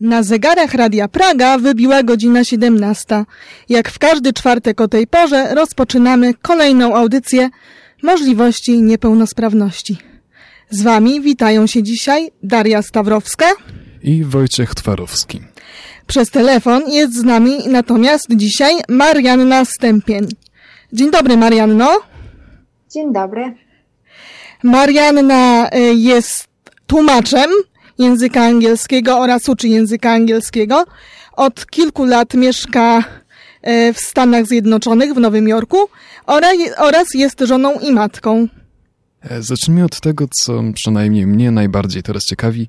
Na zegarach Radia Praga wybiła godzina 17. Jak w każdy czwartek o tej porze rozpoczynamy kolejną audycję Możliwości Niepełnosprawności. Z Wami witają się dzisiaj Daria Stawrowska i Wojciech Twarowski. Przez telefon jest z nami natomiast dzisiaj Marianna Stępień. Dzień dobry Marianno. Dzień dobry. Marianna y, jest tłumaczem języka angielskiego oraz uczy języka angielskiego. Od kilku lat mieszka e, w Stanach Zjednoczonych, w Nowym Jorku oraz jest żoną i matką. E, zacznijmy od tego, co przynajmniej mnie najbardziej teraz ciekawi.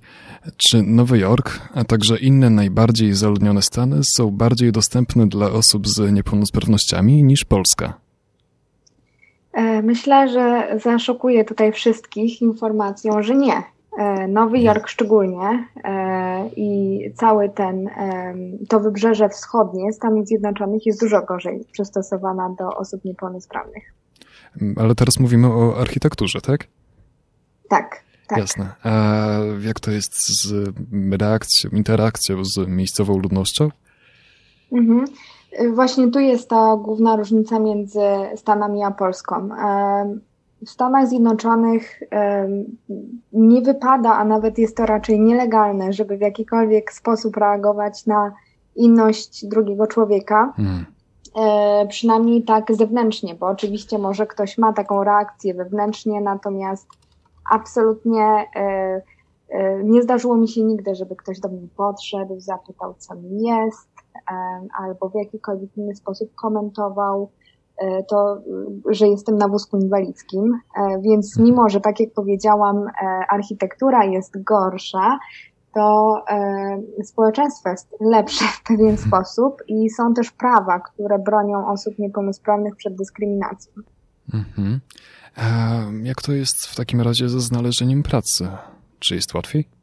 Czy Nowy Jork, a także inne najbardziej zaludnione Stany są bardziej dostępne dla osób z niepełnosprawnościami niż Polska? E, myślę, że zaszokuje tutaj wszystkich informacją, że nie. E, Nowy Jork szczególnie e, i cały ten, to wybrzeże wschodnie Stanów Zjednoczonych jest dużo gorzej przystosowana do osób niepełnosprawnych. Ale teraz mówimy o architekturze, tak? Tak, tak. Jasne. A jak to jest z reakcją, interakcją z miejscową ludnością? Mhm. Właśnie tu jest ta główna różnica między Stanami a Polską w Stanach Zjednoczonych nie wypada, a nawet jest to raczej nielegalne, żeby w jakikolwiek sposób reagować na inność drugiego człowieka. Hmm. E, przynajmniej tak zewnętrznie, bo oczywiście może ktoś ma taką reakcję wewnętrznie, natomiast absolutnie e, e, nie zdarzyło mi się nigdy, żeby ktoś do mnie podszedł, zapytał, co mi jest, albo w jakikolwiek inny sposób komentował to, że jestem na wózku inwalidzkim, e, więc mimo, że tak jak powiedziałam, e, architektura jest gorsza, to społeczeństwo jest lepsze w pewien sposób i są też prawa, które bronią osób niepełnosprawnych przed dyskryminacją. Mhm. jak to jest w takim razie ze znalezieniem pracy? Czy jest łatwiej?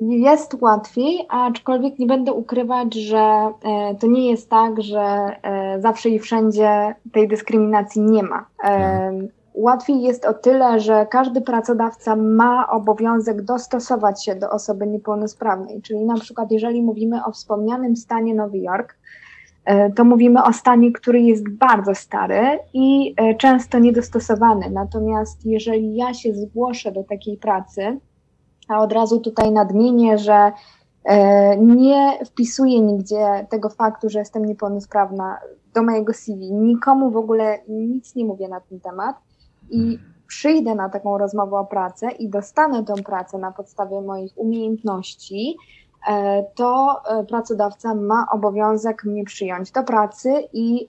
Jest łatwiej, aczkolwiek nie będę ukrywać, że e, to nie jest tak, że e, zawsze i wszędzie tej dyskryminacji nie ma. E, mhm. Łatwiej jest o tyle, że każdy pracodawca ma obowiązek dostosować się do osoby niepełnosprawnej. Czyli na przykład, jeżeli mówimy o wspomnianym stanie Nowy Jork, to mówimy o stanie, który jest bardzo stary i często niedostosowany. Natomiast jeżeli ja się zgłoszę do takiej pracy, a od razu tutaj nadmienię, że e, nie wpisuję nigdzie tego faktu, że jestem niepełnosprawna do mojego CV. Nikomu w ogóle nic nie mówię na ten temat i przyjdę na taką rozmowę o pracę i dostanę tę pracę na podstawie moich umiejętności, e, to e, pracodawca ma obowiązek mnie przyjąć do pracy i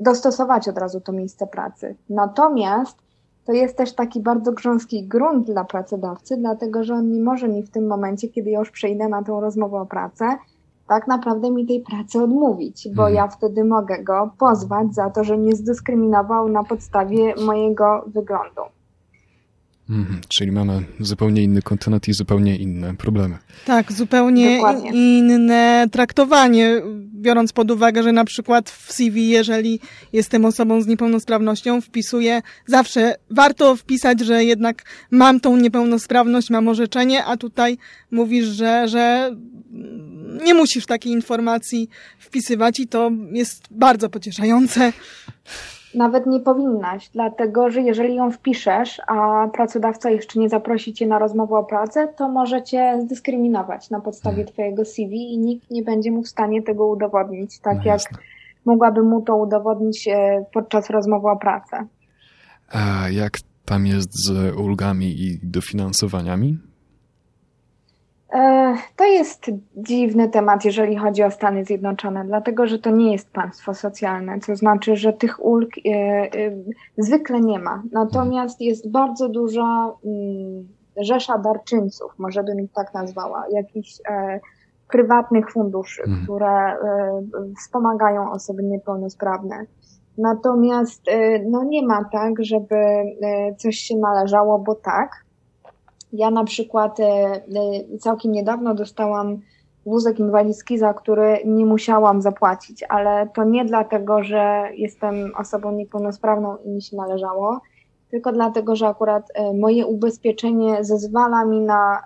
dostosować od razu to miejsce pracy. Natomiast to jest też taki bardzo grząski grunt dla pracodawcy, dlatego że on nie może mi w tym momencie, kiedy ja już przejdę na tą rozmowę o pracę, tak naprawdę mi tej pracy odmówić, bo mhm. ja wtedy mogę go pozwać za to, że mnie zdyskryminował na podstawie mojego wyglądu. Mhm, czyli mamy zupełnie inny kontynent i zupełnie inne problemy. Tak, zupełnie Dokładnie. inne traktowanie, biorąc pod uwagę, że na przykład w CV, jeżeli jestem osobą z niepełnosprawnością, wpisuję zawsze, warto wpisać, że jednak mam tą niepełnosprawność, mam orzeczenie, a tutaj mówisz, że, że nie musisz takiej informacji wpisywać i to jest bardzo pocieszające nawet nie powinnaś, dlatego że jeżeli ją wpiszesz, a pracodawca jeszcze nie zaprosi cię na rozmowę o pracę, to może cię zdyskryminować na podstawie hmm. twojego CV i nikt nie będzie mu w stanie tego udowodnić, tak no jak mogłaby mu to udowodnić e, podczas rozmowy o pracę. A jak tam jest z ulgami i dofinansowaniami? E, to jest dziwny temat, jeżeli chodzi o Stany Zjednoczone, dlatego że to nie jest państwo socjalne, co znaczy, że tych ulg e, e, zwykle nie ma. Natomiast jest bardzo duża mm, rzesza darczyńców, może bym ich tak nazwała, jakichś prywatnych funduszy, mhm. które wspomagają osoby niepełnosprawne. Natomiast no nie ma tak, żeby coś się należało, bo tak, ja na przykład e, e, całkiem niedawno dostałam wózek inwalidzki, za który nie musiałam zapłacić, ale to nie dlatego, że jestem osobą niepełnosprawną i mi się należało, tylko dlatego, że akurat moje ubezpieczenie zezwala mi na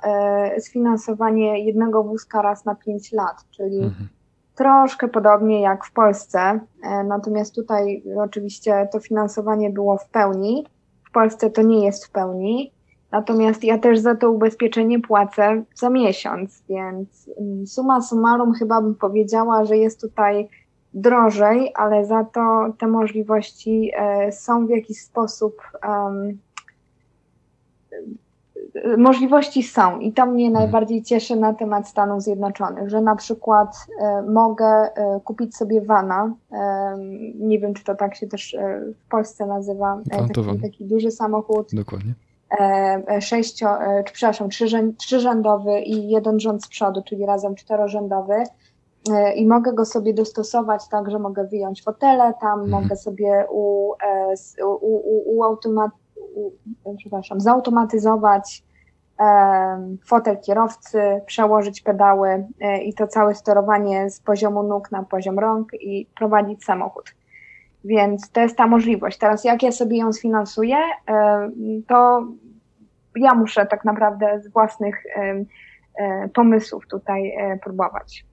sfinansowanie jednego wózka raz na 5 lat, czyli mhm. troszkę podobnie jak w Polsce, e, natomiast tutaj oczywiście to finansowanie było w pełni. W Polsce to nie jest w pełni, natomiast ja też za to ubezpieczenie płacę za miesiąc, więc mm, suma summarum chyba bym powiedziała, że jest tutaj drożej, ale za to te możliwości e, są w jakiś sposób um, możliwości są i to mnie mhm. najbardziej cieszy na temat Stanów Zjednoczonych, że na przykład e, mogę kupić sobie vana, nie wiem czy to tak się też w Polsce nazywa, taki, taki, duży samochód. Dokładnie. E, sześcio, czy, przepraszam, trzyrzędowy i jeden rząd z przodu, czyli razem czterorzędowy i mogę go sobie dostosować tak, że mogę wyjąć fotele tam, mhm. mogę sobie u, u, u, u automat, przepraszam, zautomatyzować fotel kierowcy, przełożyć pedały e, i to całe sterowanie z poziomu nóg na poziom rąk i prowadzić samochód. Więc to jest ta możliwość. Teraz jak ja sobie ją sfinansuję, e, to ja muszę tak naprawdę z własnych e, pomysłów tutaj próbować.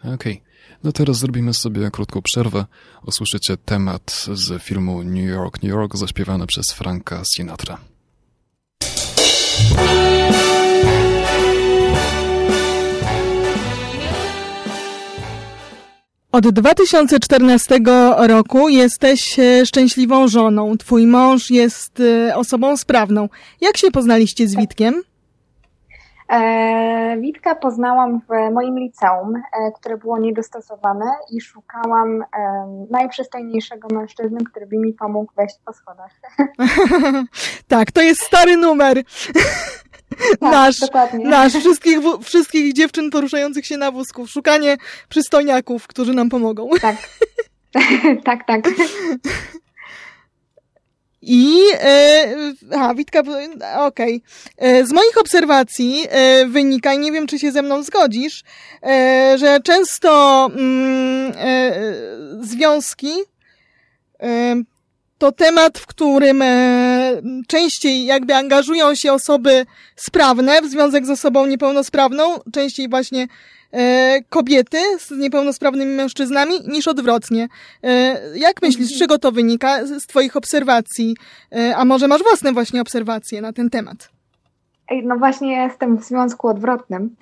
Okej. Okay. No teraz zrobimy sobie krótką przerwę. Usłyszycie temat z filmu New York, New York zaśpiewany przez Franka Sinatra. Od 2014 roku jesteś e, szczęśliwą żoną. Twój mąż jest e, osobą sprawną. Jak się poznaliście z Witkiem? E, Witka poznałam w moim liceum, które było niedostosowane i szukałam e, najprzystojniejszego mężczyzny, który by mi pomógł wejść po schodach. tak, to jest stary numer. Tak, nasz, dokładnie. nasz wszystkich, wszystkich dziewczyn poruszających się na wózku. Szukanie przystojniaków, którzy nam pomogą. Tak. tak, tak. I, e, aha, Witka, okej. Okay. E, z moich obserwacji e, wynika, i nie wiem, czy się ze mną zgodzisz, e, że często mm, e, związki e, to temat, w którym e, częściej jakby angażują się osoby sprawne w związek z osobą niepełnosprawną, częściej właśnie e, kobiety z niepełnosprawnymi mężczyznami niż odwrotnie. E, jak myślisz, z czego to wynika z Twoich obserwacji? E, a może masz własne właśnie obserwacje na ten temat? No właśnie jestem w związku odwrotnym.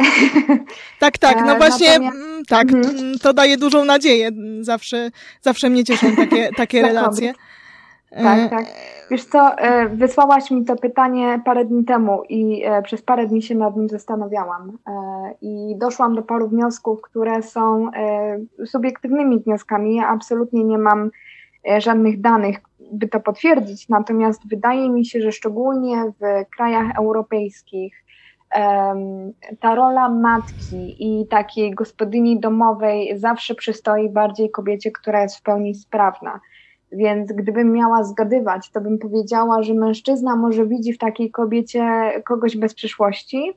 Tak, tak, no właśnie Natomiast... Tak, mhm. to daje dużą nadzieję. Zawsze, zawsze mnie cieszą takie, takie relacje. Tak, e, tak. Wiesz co, e, wysłałaś mi to pytanie parę dni temu i e, przez parę dni się nad nim zastanawiałam i doszłam do paru wniosków, które są subiektywnymi wnioskami. Ja absolutnie nie mam żadnych danych, by to potwierdzić, natomiast wydaje mi się, że szczególnie w krajach europejskich ta rola matki i takiej gospodyni domowej zawsze przystoi bardziej kobiecie, która jest w pełni sprawna. Więc gdybym miała zgadywać, to bym powiedziała, że mężczyzna może widzi w takiej kobiecie kogoś bez przyszłości,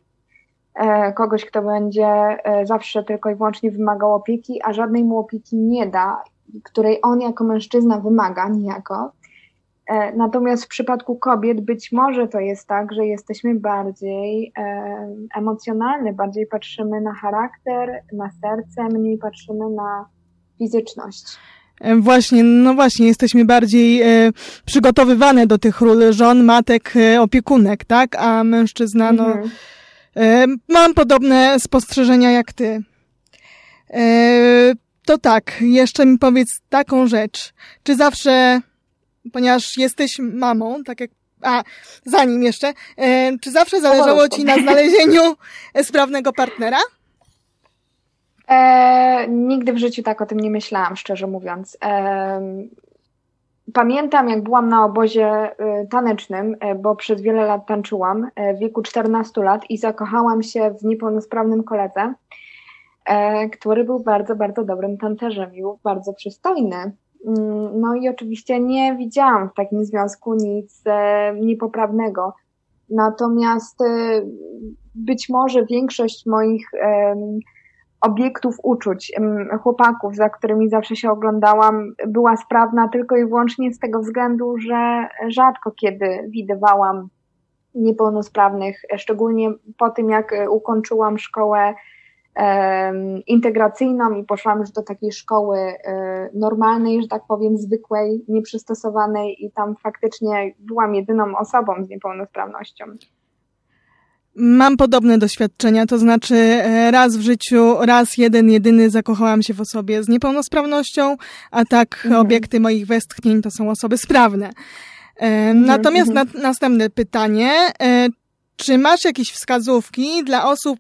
e, kogoś, kto będzie e, zawsze tylko i wyłącznie wymagał opieki, a żadnej mu opieki nie da, której on jako mężczyzna wymaga niejako. E, natomiast w przypadku kobiet być może to jest tak, że jesteśmy bardziej emocjonalne, bardziej patrzymy na charakter, na serce, mniej patrzymy na fizyczność. E, właśnie, no właśnie, jesteśmy bardziej e, przygotowywane do tych ról żon, matek, e, opiekunek, tak? A mężczyzna, no, mhm. e, mam podobne spostrzeżenia jak ty. E, to tak, jeszcze mi powiedz taką rzecz. Czy zawsze, ponieważ jesteś mamą, tak jak a, zanim jeszcze, e, czy zawsze zależało ci na znalezieniu sprawnego partnera? E, nigdy w życiu tak o tym nie myślałam, szczerze mówiąc. E, pamiętam, jak byłam na obozie e, tanecznym, e, bo przez wiele lat tańczyłam, e, w wieku 14 lat i zakochałam się w niepełnosprawnym koledze, który był bardzo, bardzo dobrym tancerzem i był bardzo przystojny. Mm, no i oczywiście nie widziałam w takim związku nic niepoprawnego. Natomiast być może większość moich obiektów uczuć chłopaków, za którymi zawsze się oglądałam, była sprawna tylko i wyłącznie z tego względu, że rzadko kiedy widywałam niepełnosprawnych, szczególnie po tym, jak ukończyłam szkołę integracyjną i poszłam już do takiej szkoły e, normalnej, że tak powiem, zwykłej, nieprzystosowanej i tam faktycznie byłam jedyną osobą z niepełnosprawnością. Mam podobne doświadczenia, to znaczy e, raz w życiu, raz jeden, jedyny zakochałam się w osobie z niepełnosprawnością, a tak mhm. obiekty moich westchnień to są osoby sprawne. Mhm, natomiast mhm. na, następne pytanie. E, czy masz jakieś wskazówki dla osób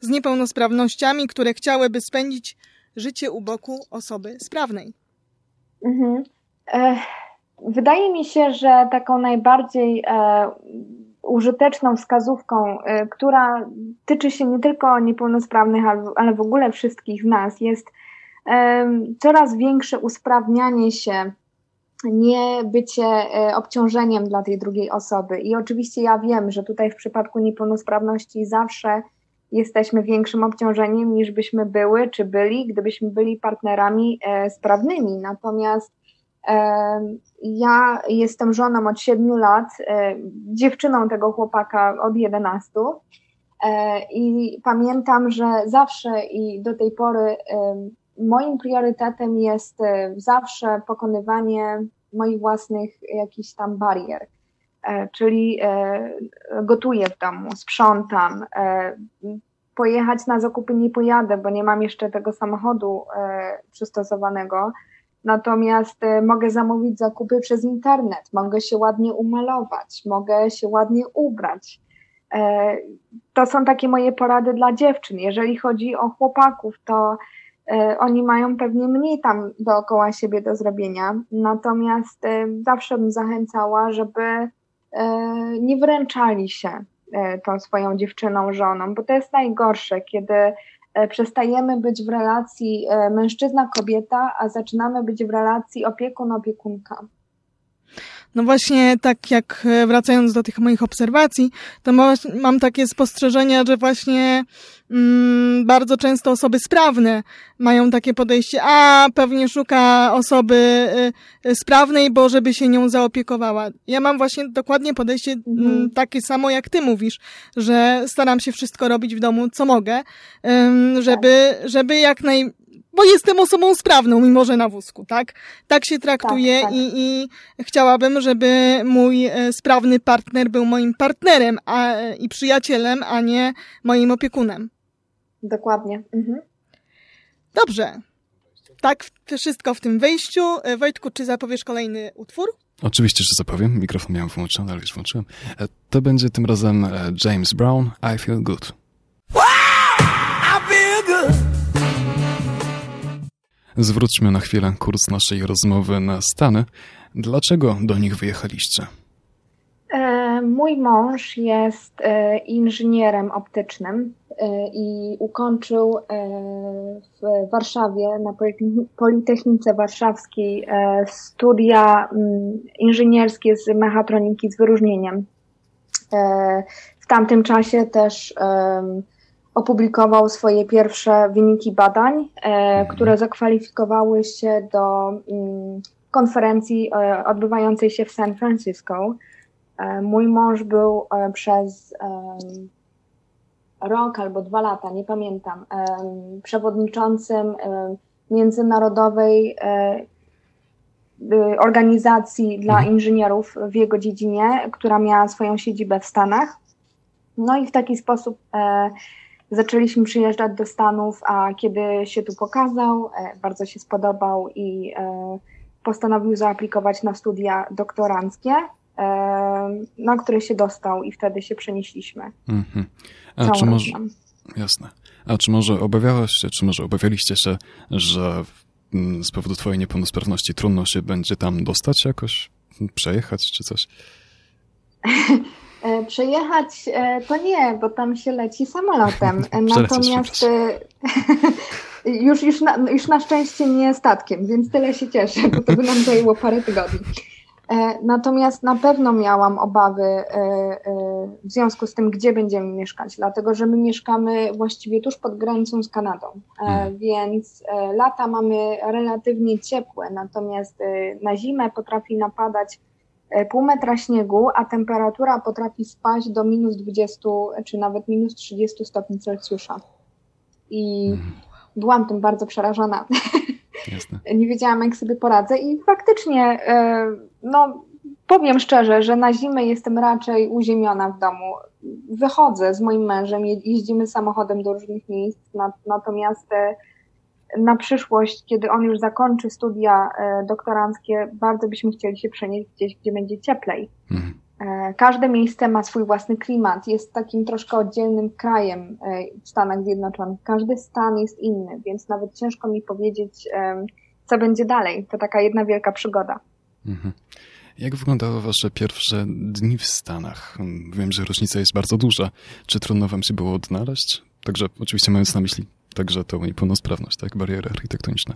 z niepełnosprawnościami, które chciałyby spędzić życie u boku osoby sprawnej? Mhm. wydaje mi się, że taką najbardziej e, użyteczną wskazówką, e, która tyczy się nie tylko niepełnosprawnych, ale w ogóle wszystkich nas, jest coraz większe usprawnianie się nie bycie e, obciążeniem dla tej drugiej osoby. I oczywiście ja wiem, że tutaj w przypadku niepełnosprawności zawsze jesteśmy większym obciążeniem niż byśmy były czy byli, gdybyśmy byli partnerami e, sprawnymi. Natomiast ja jestem żoną od 7 lat, dziewczyną tego chłopaka od 11. I pamiętam, że zawsze i do tej pory moim priorytetem jest zawsze pokonywanie moich własnych jakichś tam barier. E, czyli e, gotuję w domu, sprzątam, e, pojechać na zakupy nie pojadę, bo nie mam jeszcze tego samochodu przystosowanego. Natomiast mogę zamówić zakupy przez internet, mogę się ładnie umalować, mogę się ładnie ubrać. To są takie moje porady dla dziewczyn. Jeżeli chodzi o chłopaków, to E, oni mają pewnie mniej tam dookoła siebie do zrobienia. Natomiast e, zawsze bym zachęcała, żeby e, nie wręczali się tą swoją dziewczyną, żoną, bo to jest najgorsze, kiedy przestajemy być w relacji mężczyzna-kobieta, a zaczynamy być w relacji opiekun-opiekunka. No właśnie, tak jak e, wracając do tych moich obserwacji, to mam takie spostrzeżenia, że właśnie mm, bardzo często osoby sprawne mają takie podejście, a pewnie szuka osoby y, sprawnej, bo żeby się nią zaopiekowała. Ja mam właśnie dokładnie podejście mm. mm. takie samo, jak ty mówisz, że staram się wszystko robić w domu, co mogę, y, żeby, żeby jak naj bo jestem osobą sprawną, mimo że na wózku, tak? Tak się traktuje tak, tak. I, i chciałabym, żeby mój e, sprawny partner był moim partnerem a, i przyjacielem, a nie moim opiekunem. Dokładnie. Mhm. Dobrze. Tak, wszystko w tym wejściu. E, Wojtku, czy zapowiesz kolejny utwór? Oczywiście, że zapowiem. Mikrofon miałem włączony, ale już włączyłem. E, to będzie tym razem James Brown, I Feel Good. Zwróćmy na chwilę kurs naszej rozmowy na Stany. Dlaczego do nich wyjechaliście? E, mój mąż jest e, inżynierem optycznym e, i ukończył w Warszawie, na Politechnice Warszawskiej, studia mm, inżynierskie z mechatroniki z wyróżnieniem. W tamtym czasie też opublikował swoje pierwsze wyniki badań, e, mhm. które zakwalifikowały się do mm, konferencji e, odbywającej się w San Francisco. E, mój mąż był przez rok albo dwa lata, nie pamiętam, przewodniczącym międzynarodowej organizacji dla mhm. inżynierów w jego dziedzinie, która miała swoją siedzibę w Stanach. No i w taki sposób zaczęliśmy przyjeżdżać do Stanów, a kiedy się tu pokazał, e, bardzo się spodobał i e, postanowił zaaplikować na studia doktoranckie, e, na które się dostał i wtedy się przenieśliśmy. Mm-hmm. A czy może... Jasne. A czy może obawiałaś się, czy może obawialiście się, że z powodu twojej niepełnosprawności trudno się będzie tam dostać jakoś, przejechać czy coś? E, przejechać e, to nie, bo tam się leci samolotem. Natomiast e, już, już, na, już na szczęście nie statkiem, więc tyle się cieszę, bo to by nam zajęło parę tygodni. Natomiast na pewno miałam obawy w związku z tym, gdzie będziemy mieszkać, dlatego że my mieszkamy właściwie tuż pod granicą z Kanadą, hmm. więc lata mamy relatywnie ciepłe, natomiast na zimę potrafi napadać pół metra śniegu, a temperatura potrafi spaść do minus 20 czy nawet minus 30 stopni Celsjusza. I hmm. byłam tym bardzo przerażona. Jasne. Nie wiedziałam, jak sobie poradzę i faktycznie, e, no powiem szczerze, że na zimę jestem raczej uziemiona w domu. Wychodzę z moim mężem, jeździmy samochodem do różnych miejsc, natomiast e, na przyszłość, kiedy on już zakończy studia e, doktoranckie, bardzo byśmy chcieli się przenieść gdzieś, gdzie będzie cieplej. Mhm. E, każde miejsce ma swój własny klimat, jest takim troszkę oddzielnym krajem e, w Stanach Zjednoczonych. Każdy stan jest inny, więc nawet ciężko mi powiedzieć, co będzie dalej. To taka jedna wielka przygoda. Mhm. Jak wyglądały wasze pierwsze dni w Stanach? Wiem, że różnica jest bardzo duża. Czy trudno wam się było odnaleźć? Także oczywiście mając na myśli także tą niepełnosprawność, tak? Bariery architektoniczne.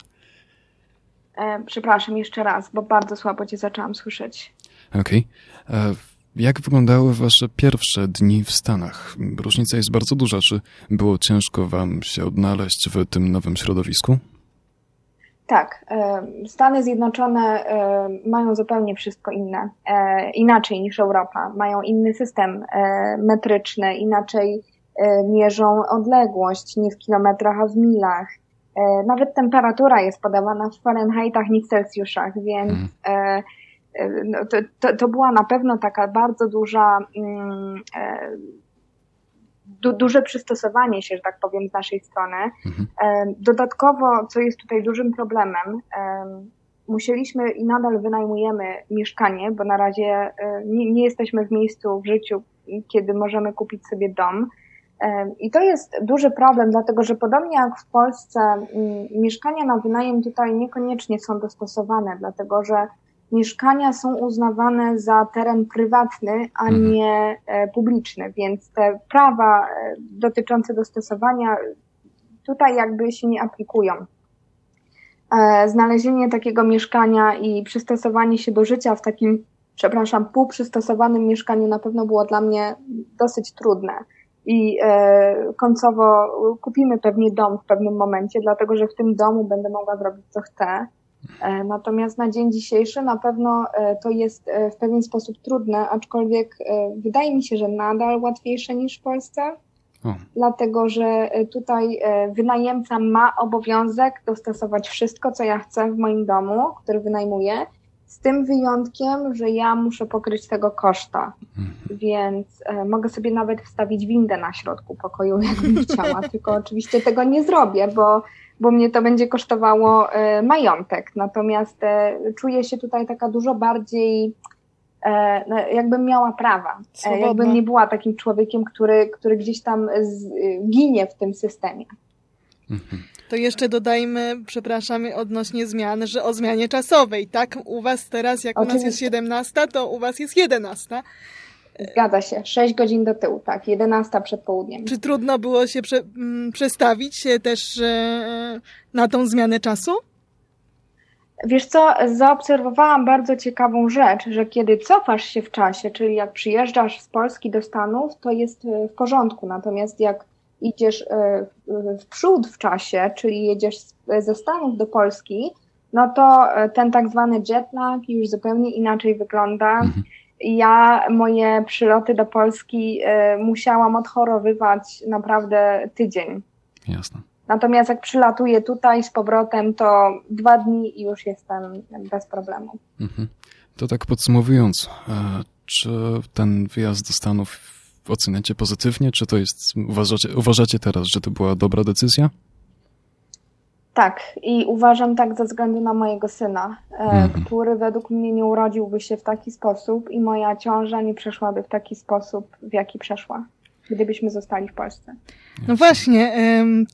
E, przepraszam jeszcze raz, bo bardzo słabo cię zaczęłam słyszeć. Okej. Okay. Jak wyglądały wasze pierwsze dni w Stanach? Różnica jest bardzo duża. Czy było ciężko wam się odnaleźć w tym nowym środowisku? Tak. E, Stany Zjednoczone e, mają zupełnie wszystko inne, e, inaczej niż Europa. Mają inny system metryczny, inaczej mierzą odległość, nie w kilometrach, a w milach. Nawet temperatura jest podawana w Fahrenheitach, nie w Celsjuszach, więc hmm no, to, to, to, była na pewno taka bardzo duża, mm, e, du, duże przystosowanie się, że tak powiem, z naszej strony. Mhm. E, dodatkowo, co jest tutaj dużym problemem, e, musieliśmy i nadal wynajmujemy mieszkanie, bo na razie nie, nie jesteśmy w miejscu w życiu, kiedy możemy kupić sobie dom. I to jest duży problem, dlatego że podobnie jak w Polsce, mieszkania na wynajem tutaj niekoniecznie są dostosowane, dlatego że mieszkania są uznawane za teren prywatny, a mhm. nie e, publiczny, więc te prawa e, dotyczące dostosowania tutaj jakby się nie aplikują. E, znalezienie takiego mieszkania i przystosowanie się do życia w takim, przepraszam, półprzystosowanym mieszkaniu na pewno było dla mnie dosyć trudne. I końcowo kupimy pewnie dom w pewnym momencie, dlatego że w tym domu będę mogła zrobić co chcę E, natomiast na dzień dzisiejszy na pewno e, to jest e, w pewien sposób trudne, aczkolwiek wydaje mi się, że nadal łatwiejsze niż w Polsce. O. Dlatego, że tutaj wynajemca ma obowiązek dostosować wszystko, co ja chcę w moim domu, który wynajmuję, z tym wyjątkiem, że ja muszę pokryć tego koszta. Mhm. Więc mogę sobie nawet wstawić windę na środku pokoju, jakbym chciała, tylko oczywiście tego nie zrobię, bo bo mnie to będzie kosztowało e, majątek. Natomiast e, czuję się tutaj taka dużo bardziej, e, no, jakbym miała prawa. Swobodna. Jakbym nie była takim człowiekiem, który, który gdzieś tam ginie w tym systemie. Mhm. To jeszcze dodajmy, przepraszam, odnośnie zmian, że o zmianie czasowej, tak? U was teraz, jak Oczywiście. u nas jest 17, to u was jest 11. Zgadza się, 6 godzin do tyłu, tak, 11 przed południem. Czy trudno było się prze, m, przestawić się też e, na tą zmianę czasu? Wiesz co, zaobserwowałam bardzo ciekawą rzecz, że kiedy cofasz się w czasie, czyli jak przyjeżdżasz z Polski do Stanów, to jest e, w porządku, natomiast jak idziesz e, w przód w czasie, czyli jedziesz ze Stanów do Polski, no to e, ten tak zwany jetlag już zupełnie inaczej wygląda. Mhm ja moje przyloty do Polski y, musiałam odchorowywać naprawdę tydzień. Jasne. Natomiast jak przylatuję tutaj z powrotem, to dwa dni i już jestem bez problemu. Mhm. To tak podsumowując, e, czy ten wyjazd do Stanów oceniacie pozytywnie, czy to jest, uważacie, uważacie teraz, że to była dobra decyzja? Tak, i uważam tak ze względu na mojego syna, e, mhm. który według mnie nie urodziłby się w taki sposób i moja ciąża nie przeszłaby w taki sposób, w jaki przeszła, gdybyśmy zostali w Polsce. No właśnie,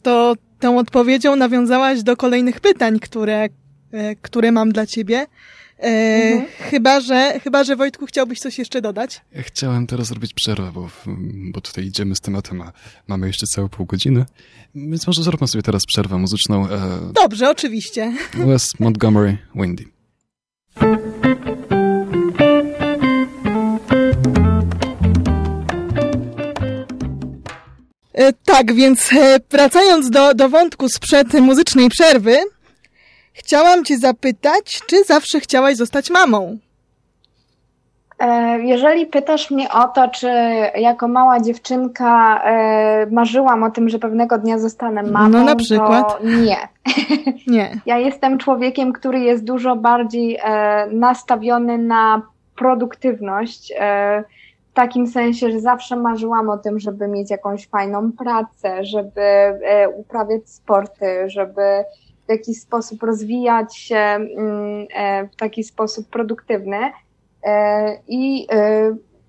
to tą odpowiedzią nawiązałaś do kolejnych pytań, które, e, które mam dla ciebie. E, mhm. chyba, że, chyba, że Wojtku chciałbyś coś jeszcze dodać? Chciałem teraz zrobić przerwę, bo, bo tutaj idziemy z tematem, a mamy jeszcze całe pół godziny, więc może zróbmy sobie teraz przerwę muzyczną. E, Dobrze, oczywiście. West Montgomery Windy. E, tak, więc e, wracając do, do wątku sprzed muzycznej przerwy, chciałam Cię zapytać, czy zawsze chciałaś zostać mamą? E, jeżeli pytasz mnie o to, czy jako mała dziewczynka marzyłam o tym, że pewnego dnia zostanę mamą, no na przykład. to nie. Nie. Ja jestem człowiekiem, który jest dużo bardziej nastawiony na produktywność takim sensie, że zawsze marzyłam o tym, żeby mieć jakąś fajną pracę, żeby e, uprawiać sporty, żeby w jakiś sposób rozwijać się mm, e, w taki sposób produktywny. E, I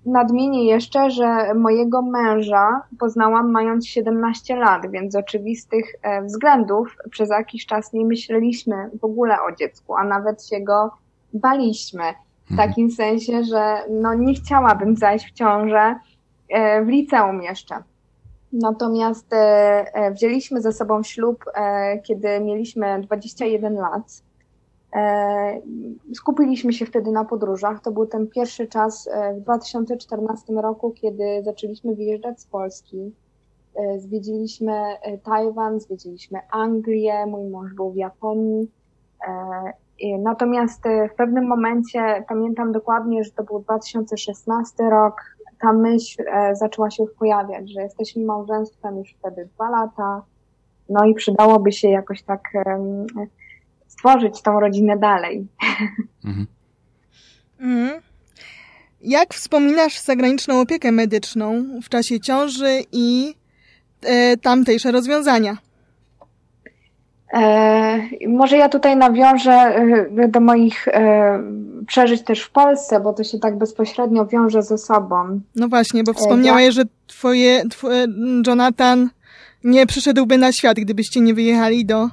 nadmienię jeszcze, że mojego męża poznałam mając 17 lat, więc z oczywistych względów przez jakiś czas nie myśleliśmy w ogóle o dziecku, a nawet się go baliśmy. W mhm. takim sensie, że no nie chciałabym zajść w ciążę e, w liceum jeszcze. Natomiast e, e, wzięliśmy ze sobą ślub, kiedy mieliśmy 21 lat. Skupiliśmy się wtedy na podróżach. To był ten pierwszy czas w 2014 roku, kiedy zaczęliśmy wyjeżdżać z Polski. Zwiedziliśmy Tajwan, zwiedziliśmy Anglię, mój mąż był w Japonii Natomiast e, w pewnym momencie, pamiętam dokładnie, że to był 2016 rok, ta myśl e, zaczęła się już pojawiać, że jesteśmy małżeństwem już wtedy dwa lata, no i przydałoby się jakoś tak stworzyć tą rodzinę dalej. Mhm. Mhm. Jak wspominasz zagraniczną opiekę medyczną w czasie ciąży i e, tamtejsze rozwiązania? E, może ja tutaj nawiążę e, do moich e, przeżyć też w Polsce, bo to się tak bezpośrednio wiąże ze sobą. No właśnie, bo wspomniałeś, że twoje, twoje Jonathan nie przyszedłby na świat, gdybyście nie wyjechali do,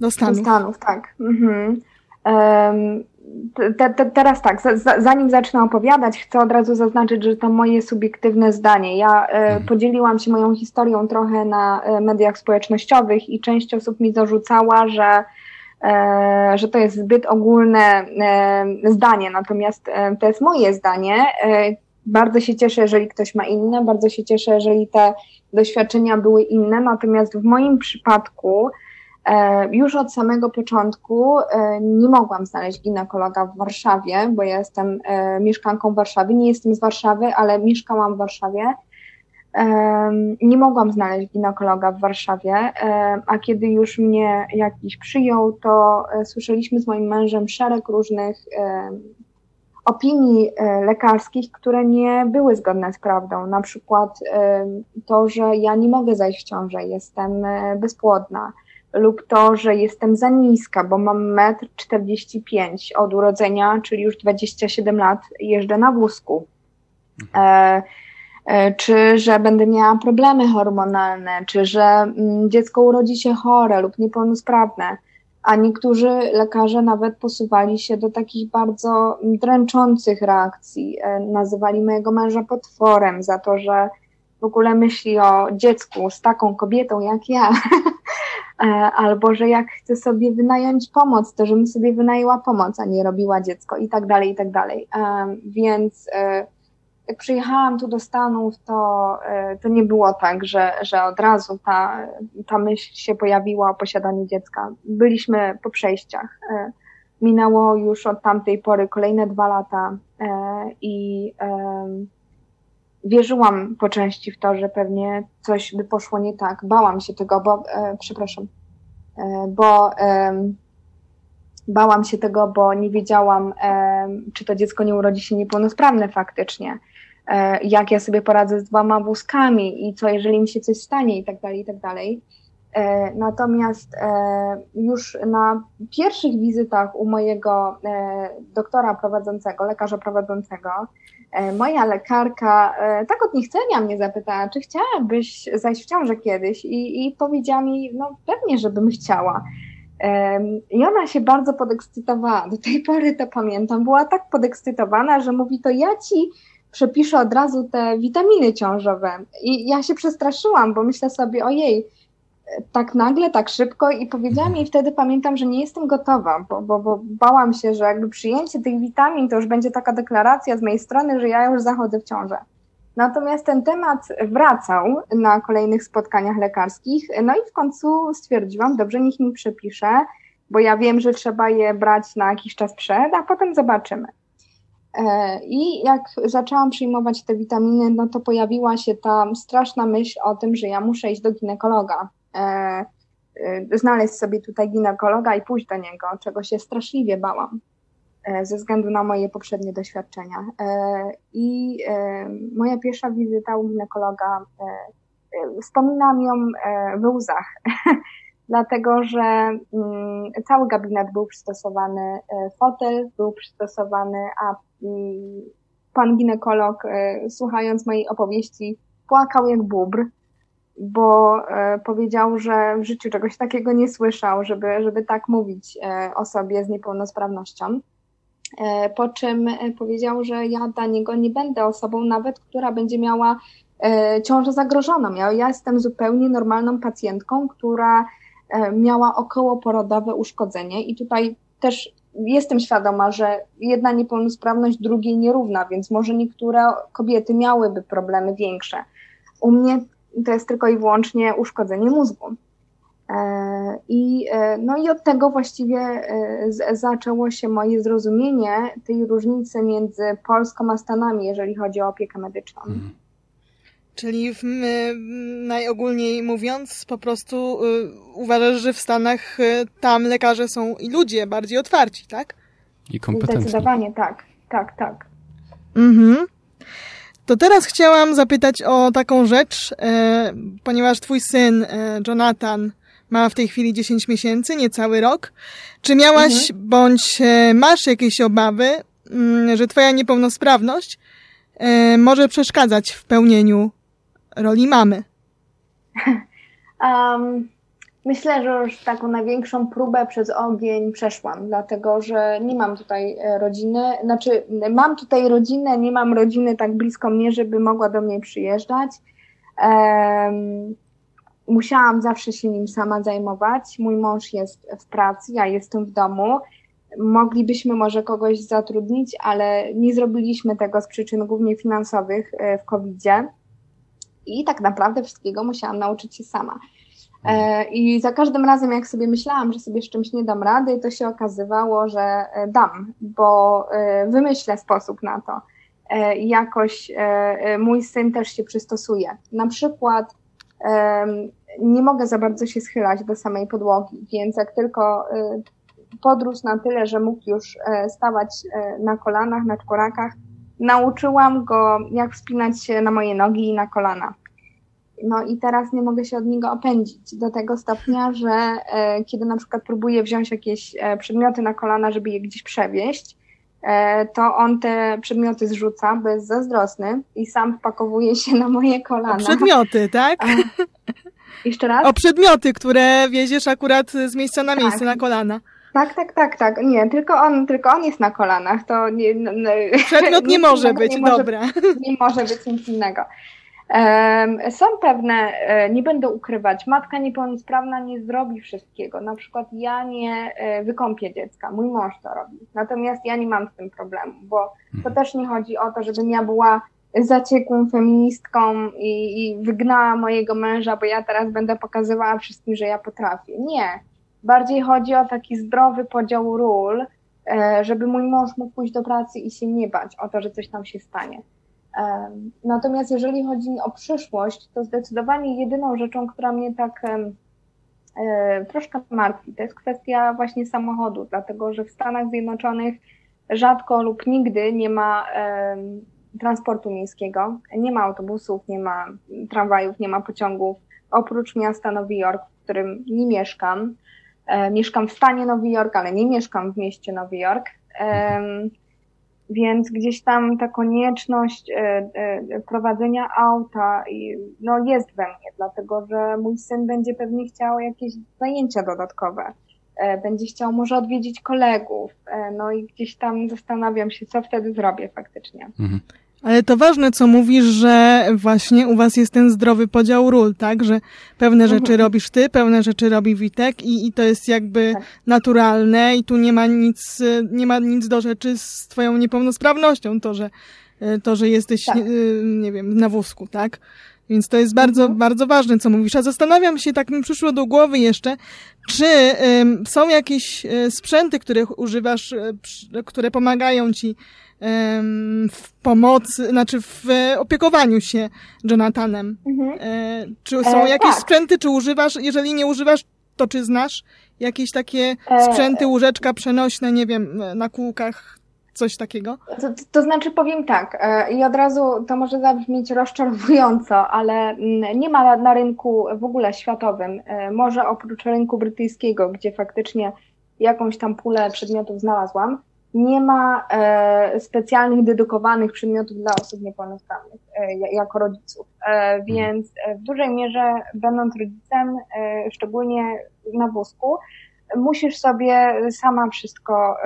do Stanów. Do Stanów, tak. Mhm. Um, te, te, teraz tak, zanim zacznę opowiadać, chcę od razu zaznaczyć, że to moje subiektywne zdanie. Ja e, mhm. podzieliłam się moją historią trochę na e, mediach społecznościowych i część osób mi zarzucała, że, e, że to jest zbyt ogólne zdanie, natomiast to jest moje zdanie. Bardzo się cieszę, jeżeli ktoś ma inne, bardzo się cieszę, jeżeli te doświadczenia były inne, natomiast w moim przypadku E, już od samego początku e, nie mogłam znaleźć ginekologa w Warszawie, bo ja jestem e, mieszkanką Warszawy. Nie jestem z Warszawy, ale mieszkałam w Warszawie. Nie mogłam znaleźć ginekologa w Warszawie, a kiedy już mnie jakiś przyjął, to słyszeliśmy z moim mężem szereg różnych opinii lekarskich, które nie były zgodne z prawdą. Na przykład to, że ja nie mogę zajść w ciążę, jestem bezpłodna lub to, że jestem za niska, bo mam 1,45 m od urodzenia, czyli już 27 lat jeżdżę na wózku. E, e, czy że będę miała problemy hormonalne, czy że mm, dziecko urodzi się chore lub niepełnosprawne. A niektórzy lekarze nawet posuwali się do takich bardzo dręczących reakcji. E, nazywali mojego męża potworem za to, że ogóle myśli o dziecku z taką kobietą jak ja. E, albo że jak chce sobie wynająć pomoc, to żebym sobie wynajęła pomoc, a nie robiła dziecko i tak dalej, i tak dalej. E, więc e, jak przyjechałam tu do Stanów, to, to nie było tak, że, że od razu ta, ta myśl się pojawiła o posiadaniu dziecka. Byliśmy po przejściach. Minęło już od tamtej pory kolejne dwa lata i wierzyłam po części w to, że pewnie coś by poszło nie tak. Bałam się tego, bo, e, przepraszam, e, bo e, bałam się tego, bo nie wiedziałam, czy to dziecko nie urodzi się niepełnosprawne faktycznie. E, jak ja sobie poradzę z dwoma wózkami i co, jeżeli mi się coś stanie i tak dalej, i tak dalej. E, natomiast już na pierwszych wizytach u mojego doktora prowadzącego, lekarza prowadzącego, E, moja lekarka e, tak od niechcenia mnie zapytała, czy chciałabyś zajść w ciążę kiedyś i, i powiedziała mi, no pewnie, żebym chciała. I ona się bardzo podekscytowała. Do tej pory to pamiętam. Była tak podekscytowana, że mówi to ja ci przepiszę od razu te witaminy ciążowe. I ja się przestraszyłam, bo myślę sobie, ojej, tak nagle, tak szybko i powiedziałam jej wtedy, pamiętam, że nie jestem gotowa, bo, bo, bo bałam się, że jakby przyjęcie tych witamin to już będzie taka deklaracja z mojej strony, że ja już zachodzę w ciążę. Natomiast ten temat wracał na kolejnych spotkaniach lekarskich, no i w końcu stwierdziłam, dobrze, niech mi przepisze, bo ja wiem, że trzeba je brać na jakiś czas przed, a potem zobaczymy. E, I jak zaczęłam przyjmować te witaminy, no to pojawiła się ta straszna myśl o tym, że ja muszę iść do ginekologa. E, e, znaleźć sobie tutaj ginekologa i pójść do niego, czego się straszliwie bałam ze względu na moje poprzednie doświadczenia. I moja pierwsza wizyta u ginekologa, wspominam ją w łzach, dlatego że mm, cały gabinet był przystosowany, fotel był przystosowany, a pan ginekolog, e, słuchając mojej opowieści, płakał jak bubr, bo e, powiedział, że w życiu czegoś takiego nie słyszał, żeby, żeby tak mówić e, osobie z niepełnosprawnością. Po czym powiedział, że ja dla niego nie będę osobą nawet, która będzie miała ciążę zagrożoną. Ja, ja jestem zupełnie normalną pacjentką, która miała okołoporodowe uszkodzenie i tutaj też jestem świadoma, że jedna niepełnosprawność drugiej nierówna, więc może niektóre kobiety miałyby problemy większe. U mnie to jest tylko i wyłącznie uszkodzenie mózgu. E, I, e, no i od tego właściwie e, zaczęło się moje zrozumienie tej różnicy między Polską a Stanami, jeżeli chodzi o opiekę medyczną. Mhm. Czyli w, najogólniej mówiąc, po prostu y, uważasz, że w Stanach y, tam lekarze są i ludzie bardziej otwarci, tak? I kompetentni. Zdecydowanie tak, tak, tak. Mhm. To teraz chciałam zapytać o taką rzecz, e, ponieważ twój syn e, Jonathan ma w tej chwili 10 miesięcy, niecały rok. Czy miałaś mhm. bądź e, masz jakieś obawy, m, mm, że twoja niepełnosprawność e, może przeszkadzać w pełnieniu roli mamy? Um, myślę, że już taką największą próbę przez ogień przeszłam, dlatego że nie mam tutaj e, rodziny, znaczy mam tutaj rodzinę, nie mam rodziny tak blisko mnie, żeby mogła do mnie przyjeżdżać. Um, musiałam zawsze się nim sama zajmować. Mój mąż jest w pracy, ja jestem w domu. Moglibyśmy może kogoś zatrudnić, ale nie zrobiliśmy tego z przyczyn głównie finansowych e, w COVID-zie i tak naprawdę wszystkiego musiałam nauczyć się sama. E, mhm. I za każdym razem, jak sobie myślałam, że sobie z czymś nie dam rady, to się okazywało, że e, dam, bo e, wymyślę sposób na to. Jakoś mój syn też się przystosuje. Na przykład nie mogę za bardzo się schylać do samej podłogi, więc jak tylko podrósł na tyle, że mógł już stawać na kolanach, na czworakach, nauczyłam go, jak wspinać się na moje nogi i na kolana. No i teraz nie mogę się od niego opędzić do tego stopnia, że e, kiedy na przykład próbuję wziąć jakieś e, przedmioty na kolana, żeby je gdzieś przewieźć, e, to on te przedmioty zrzuca, bo jest zazdrosny i sam wpakowuje się na moje kolana. O przedmioty, tak? A, jeszcze raz? O przedmioty, które wieziesz akurat z miejsca na miejsce, tak. na kolana. Tak, tak, tak, tak. Nie, tylko on, tylko on jest na kolanach. To nie, no, Przedmiot nie może być, nie może, dobra. Nie może być nic innego. Są pewne, e, nie będę ukrywać, matka niepełnosprawna nie zrobi wszystkiego. Na przykład ja nie e, wykąpię dziecka, mój mąż to robi. Natomiast ja nie mam z tym problemu, bo to mhm. też nie chodzi o to, żebym ja była zaciekłą feministką i, i wygnała mojego męża, bo ja teraz będę pokazywała wszystkim, że ja potrafię. Nie Bardziej chodzi o taki zdrowy podział ról, e, żeby mój mąż mógł pójść do pracy i się nie bać o to, że coś tam się stanie. Natomiast jeżeli chodzi o przyszłość, to zdecydowanie jedyną rzeczą, która mnie tak e, troszkę martwi, to jest kwestia właśnie samochodu, dlatego że w Stanach Zjednoczonych rzadko lub nigdy nie ma transportu miejskiego, nie ma autobusów, nie ma tramwajów, nie ma pociągów, oprócz miasta Nowy Jork, w którym nie mieszkam. E, mieszkam w stanie Nowy Jork, ale nie mieszkam w mieście Nowy Jork. Więc gdzieś tam ta konieczność e, e, prowadzenia auta no jest we mnie, dlatego że mój syn będzie pewnie chciał jakieś zajęcia dodatkowe. Będzie chciał może odwiedzić kolegów. No i gdzieś tam zastanawiam się, co wtedy zrobię faktycznie. Mhm. Ale to ważne, co mówisz, że właśnie u was jest ten zdrowy podział ról, tak? Że pewne mhm. rzeczy robisz ty, pewne rzeczy robi Witek i, i to jest jakby tak. naturalne i tu nie ma nic, nie ma nic do rzeczy z twoją niepełnosprawnością. To, że to, że jesteś, tak. nie wiem, na wózku, tak? Więc to jest bardzo, mhm. bardzo ważne, co mówisz. A zastanawiam się, tak mi przyszło do głowy jeszcze, czy um, są jakieś um, sprzęty, których używasz, um, które pomagają ci w pomocy, znaczy w opiekowaniu się Jonathanem. Mhm. E, czy są e, jakieś tak. sprzęty, czy używasz, jeżeli nie używasz, to czy znasz jakieś takie e, sprzęty, łóżeczka przenośne, nie wiem, na kółkach, coś takiego? To, to, znaczy powiem tak, i od razu to może zabrzmieć rozczarowująco, ale mm, nie ma na rynku w ogóle światowym, może oprócz rynku brytyjskiego, gdzie faktycznie jakąś tam pulę przedmiotów znalazłam, nie ma e, specjalnych, dedykowanych przedmiotów dla osób niepełnosprawnych jako rodziców. Więc w dużej mierze, będąc rodzicem, szczególnie na wózku, musisz sobie sama wszystko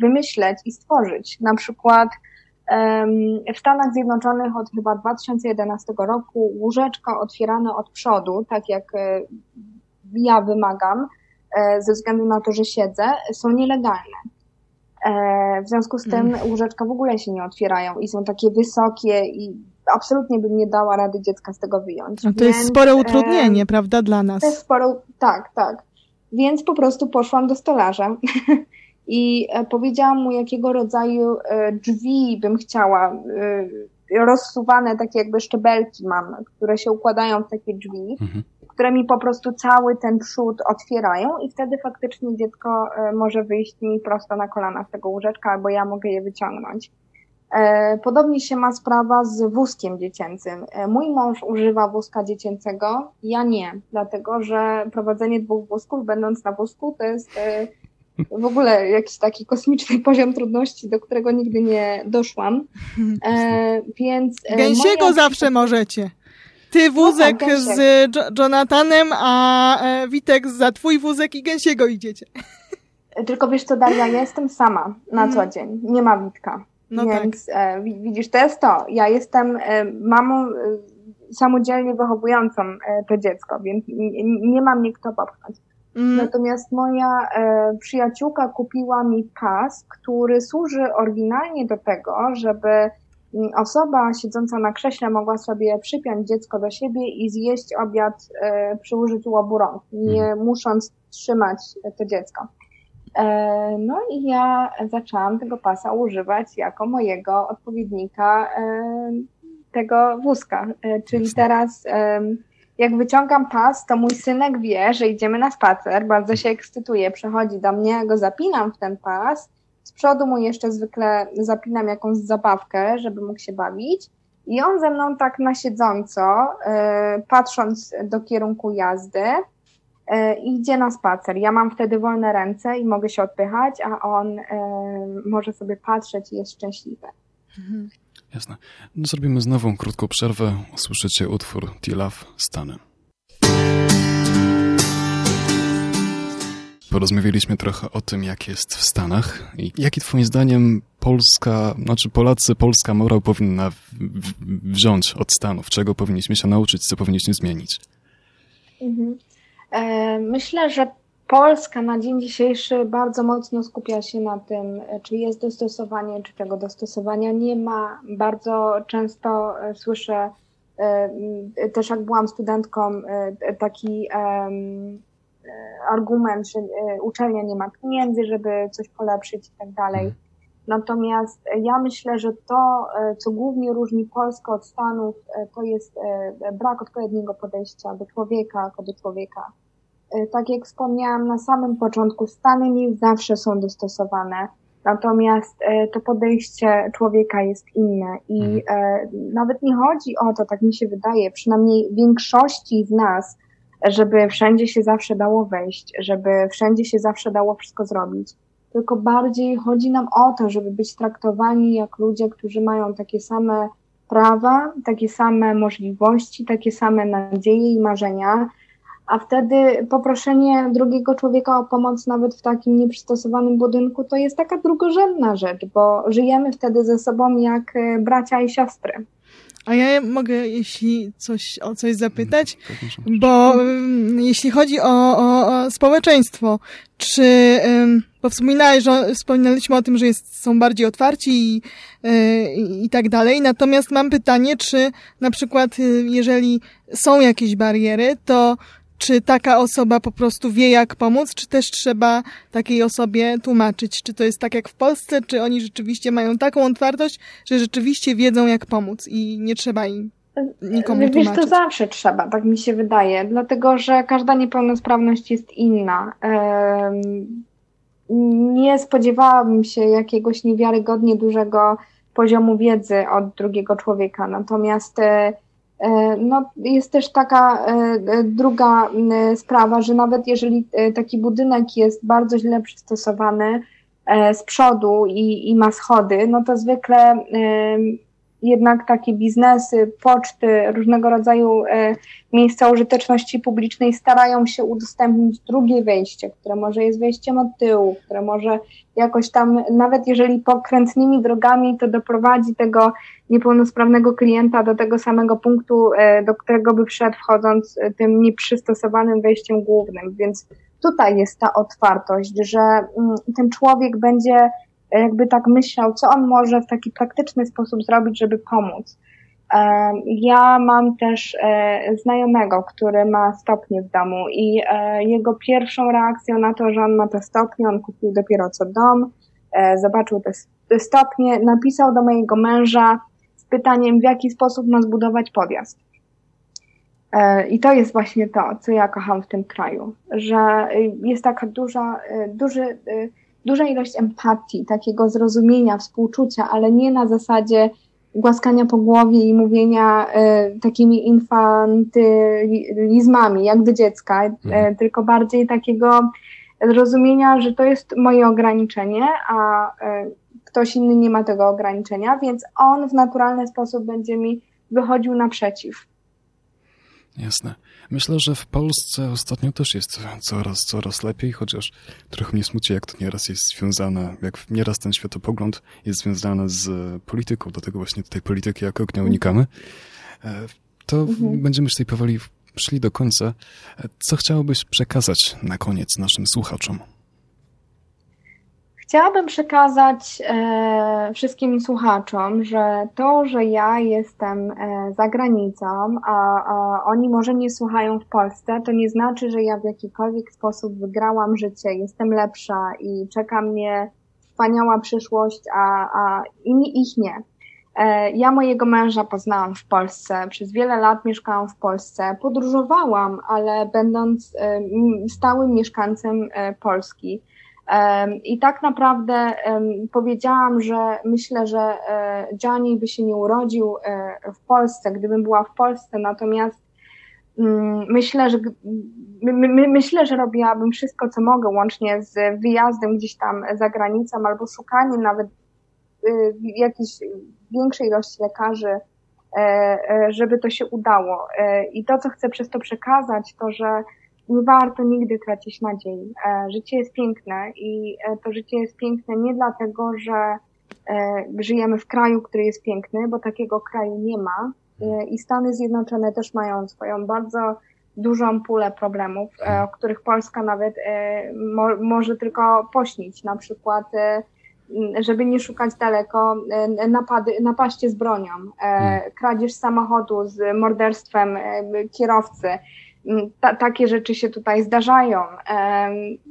wymyśleć i stworzyć. Na przykład w Stanach Zjednoczonych od chyba 2011 roku łóżeczka otwierane od przodu, tak jak e, ja wymagam, e, ze względu na to, że siedzę, są nielegalne. E, w związku z tym mm. łóżeczka w ogóle się nie otwierają i są takie wysokie i absolutnie bym nie dała rady dziecka z tego wyjąć. No to Więc, jest spore utrudnienie, e, prawda, dla nas? To jest spore, tak, tak. Więc po prostu poszłam do stolarza i e, powiedziałam mu, jakiego rodzaju e, drzwi bym chciała. E, rozsuwane takie jakby szczebelki mam, które się układają w takie drzwi, mhm. Które mi po prostu cały ten przód otwierają i wtedy faktycznie dziecko może wyjść mi prosto na kolana z tego łóżeczka, albo ja mogę je wyciągnąć. Podobnie się ma sprawa z wózkiem dziecięcym. Mój mąż używa wózka dziecięcego, ja nie, dlatego że prowadzenie dwóch wózków, będąc na wózku, to jest w ogóle jakiś taki kosmiczny poziom trudności, do którego nigdy nie doszłam. E, więc. E, Gęsiego moja... zawsze możecie. Ty wózek no tak, z Jonathanem, a e, Witek za twój wózek i gęsiego idziecie. Tylko wiesz co, Daria, ja jestem sama na co mm. dzień. Nie ma Witka. No Więc tak. e, widzisz, to jest to. Ja jestem e, mamą e, samodzielnie wychowującą to dziecko, więc nie, nie ma mnie kto popchnąć. Mm. Natomiast moja e, przyjaciółka kupiła mi pas, który służy oryginalnie do tego, żeby osoba siedząca na krześle mogła sobie przypiąć dziecko do siebie i zjeść obiad e, przy użyciu obu rąk, nie mm. musząc trzymać to dziecko. E, no i ja zaczęłam tego pasa używać jako mojego odpowiednika e, tego wózka. Czyli teraz jak wyciągam pas, to mój synek wie, że idziemy na spacer, bardzo się ekscytuje, przychodzi do mnie, ja go zapinam w ten pas, z przodu mu jeszcze zwykle zapinam jakąś zabawkę, żeby mógł się bawić i on ze mną tak na siedząco, yy, patrząc do kierunku jazdy, yy, idzie na spacer. Ja mam wtedy wolne ręce i mogę się odpychać, a on yy, może sobie patrzeć i jest szczęśliwy. Mhm. Jasne. No, zrobimy znowu krótką przerwę. Usłyszycie utwór T-Love Stany. Porozmawialiśmy trochę o tym, jak jest w Stanach i jaki twoim zdaniem Polska, znaczy Polacy, polska morał powinna wziąć od Stanów? Czego powinniśmy się nauczyć, co powinniśmy zmienić? Mhm. E, myślę, że Polska na dzień dzisiejszy bardzo mocno skupia się na tym, czy jest dostosowanie, czy tego dostosowania nie ma. Bardzo często e, słyszę, e, też jak byłam studentką, taki argument, że uczelnia nie ma pieniędzy, żeby coś polepszyć i tak dalej. Mhm. Natomiast ja myślę, że to, co głównie różni Polskę od Stanów, to jest brak odpowiedniego podejścia do człowieka jako do człowieka E, tak jak wspomniałam na samym początku, stany nie zawsze są dostosowane, natomiast e, to podejście człowieka jest inne i mhm. e, nawet nie chodzi o to, tak mi się wydaje, przynajmniej większości z nas, żeby wszędzie się zawsze dało wejść, żeby wszędzie się zawsze dało wszystko zrobić. Tylko bardziej chodzi nam o to, żeby być traktowani jak ludzie, którzy mają takie same prawa, takie same możliwości, takie same nadzieje i marzenia, a wtedy poproszenie drugiego człowieka o pomoc nawet w takim nieprzystosowanym budynku to jest taka drugorzędna rzecz, bo żyjemy wtedy ze sobą jak e, bracia i siostry. A ja mogę, jeśli coś, o coś zapytać, bo um, jeśli chodzi o, o, o społeczeństwo, czy, um, bo wspominałeś, że, wspominaliśmy o tym, że jest, są bardziej otwarci i, y, i tak dalej, natomiast mam pytanie, czy na przykład, y, jeżeli są jakieś bariery, to czy taka osoba po prostu wie, jak pomóc, czy też trzeba takiej osobie tłumaczyć? Czy to jest tak jak w Polsce, czy oni rzeczywiście mają taką otwartość, że rzeczywiście wiedzą, jak pomóc i nie trzeba im nikomu Wiesz, tłumaczyć? to zawsze trzeba, tak mi się wydaje, dlatego że każda niepełnosprawność jest inna. Nie spodziewałabym się jakiegoś niewiarygodnie dużego poziomu wiedzy od drugiego człowieka, natomiast e, no, jest też taka e, e, druga sprawa, że nawet jeżeli taki budynek jest bardzo źle przystosowany z przodu i, i ma schody, no to zwykle jednak takie biznesy, poczty, różnego rodzaju e, miejsca użyteczności publicznej starają się udostępnić drugie wejście, które może jest wejściem od tyłu, które może jakoś tam, nawet jeżeli pokrętnymi drogami, to doprowadzi tego niepełnosprawnego klienta do tego samego punktu, e, do którego by wszedł wchodząc e, tym nieprzystosowanym wejściem głównym. Więc tutaj jest ta otwartość, że mm, ten człowiek będzie jakby tak myślał, co on może w taki praktyczny sposób zrobić, żeby pomóc. Ja mam też e, znajomego, który ma stopnie w domu i e, jego pierwszą reakcją na to, że on ma te stopnie, on kupił dopiero co dom, e, zobaczył te stopnie, napisał do mojego męża z pytaniem, w jaki sposób ma zbudować podjazd. I to jest właśnie to, co ja kocham w tym kraju, że jest taka duża, duży, duża ilość empatii, takiego zrozumienia, współczucia, ale nie na zasadzie głaskania po głowie i mówienia e, takimi infantylizmami, jak do dziecka, e, mhm. tylko bardziej takiego zrozumienia, że to jest moje ograniczenie, a e, ktoś inny nie ma tego ograniczenia, więc on w naturalny sposób będzie mi wychodził naprzeciw. Jasne. Myślę, że w Polsce ostatnio też jest coraz, coraz lepiej, chociaż trochę mnie smuci, jak to nieraz jest związane, jak nieraz ten światopogląd jest związany z polityką, dlatego właśnie tej polityki jak ognia unikamy. E, to mhm. będziemy już tej powoli szli do końca. E, co chciałobyś przekazać na koniec naszym słuchaczom? Chciałabym przekazać e, wszystkim słuchaczom, że to, że ja jestem e, za granicą, a, a, oni może nie słuchają w Polsce, to nie znaczy, że ja w jakikolwiek sposób wygrałam życie, jestem lepsza i czeka mnie wspaniała przyszłość, a, a inni ich nie. E, ja mojego męża poznałam w Polsce, przez wiele lat mieszkałam w Polsce, podróżowałam, ale będąc e, stałym mieszkańcem e, Polski. I tak naprawdę powiedziałam, że myślę, że Gianni by się nie urodził e, w Polsce, gdybym była w Polsce, natomiast mm, myślę, że my, my, myślę, że robiłabym wszystko, co mogę, łącznie z wyjazdem gdzieś tam za granicą albo szukaniem nawet y, jakiejś większej ilości lekarzy, e, e, żeby to się udało. I to, co chcę przez to przekazać, to, że nie warto nigdy tracić nadziei. E, życie jest piękne i e, to życie jest piękne nie dlatego, że e, żyjemy w kraju, który jest piękny, bo takiego kraju nie ma i Stany Zjednoczone też mają swoją bardzo dużą pulę problemów, o których Polska nawet może tylko pośnić. Na przykład żeby nie szukać daleko, napady, napaście z bronią, kradzież samochodu z morderstwem kierowcy, ta, takie rzeczy się tutaj zdarzają,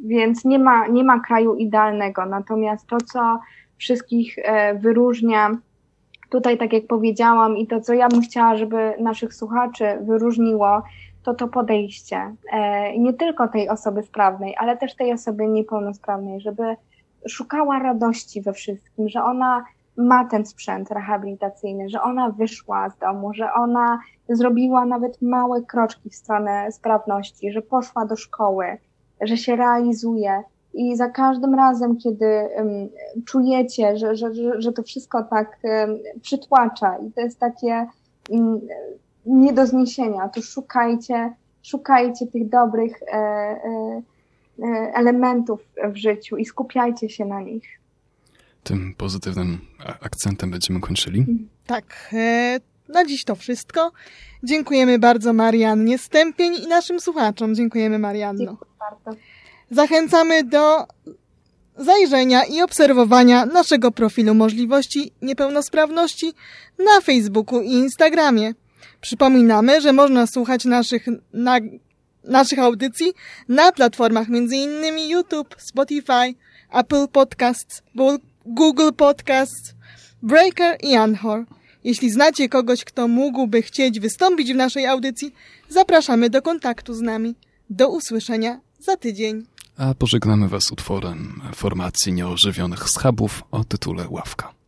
więc nie ma, nie ma kraju idealnego. Natomiast to, co wszystkich e, wyróżnia, tutaj, tak jak powiedziałam, i to, co ja bym chciała, żeby naszych słuchaczy wyróżniło, to to podejście. E, nie tylko tej osoby sprawnej, ale też tej osoby niepełnosprawnej, żeby szukała radości we wszystkim, że ona ma ten sprzęt rehabilitacyjny, że ona wyszła z domu, że ona zrobiła nawet małe kroczki w stronę sprawności, że poszła do szkoły, że się realizuje. I za każdym razem, kiedy um, czujecie, że, że, że, że to wszystko tak um, przytłacza i to jest takie um, nie do zniesienia, to szukajcie, szukajcie tych dobrych e, e, e elementów w życiu i skupiajcie się na nich tym pozytywnym akcentem będziemy kończyli. Tak. E, na dziś to wszystko. Dziękujemy bardzo Mariannie Stępień i naszym słuchaczom. Dziękujemy Marianno. Dziękuję bardzo. Zachęcamy do zajrzenia i obserwowania naszego profilu możliwości niepełnosprawności na Facebooku i Instagramie. Przypominamy, że można słuchać naszych, na, naszych audycji na platformach m.in. YouTube, Spotify, Apple Podcasts, Google Podcasts, Breaker i Anchor. Jeśli znacie kogoś, kto mógłby chcieć wystąpić w naszej audycji, zapraszamy do kontaktu z nami. Do usłyszenia za tydzień. A pożegnamy Was utworem formacji nieożywionych schabów o tytule Ławka.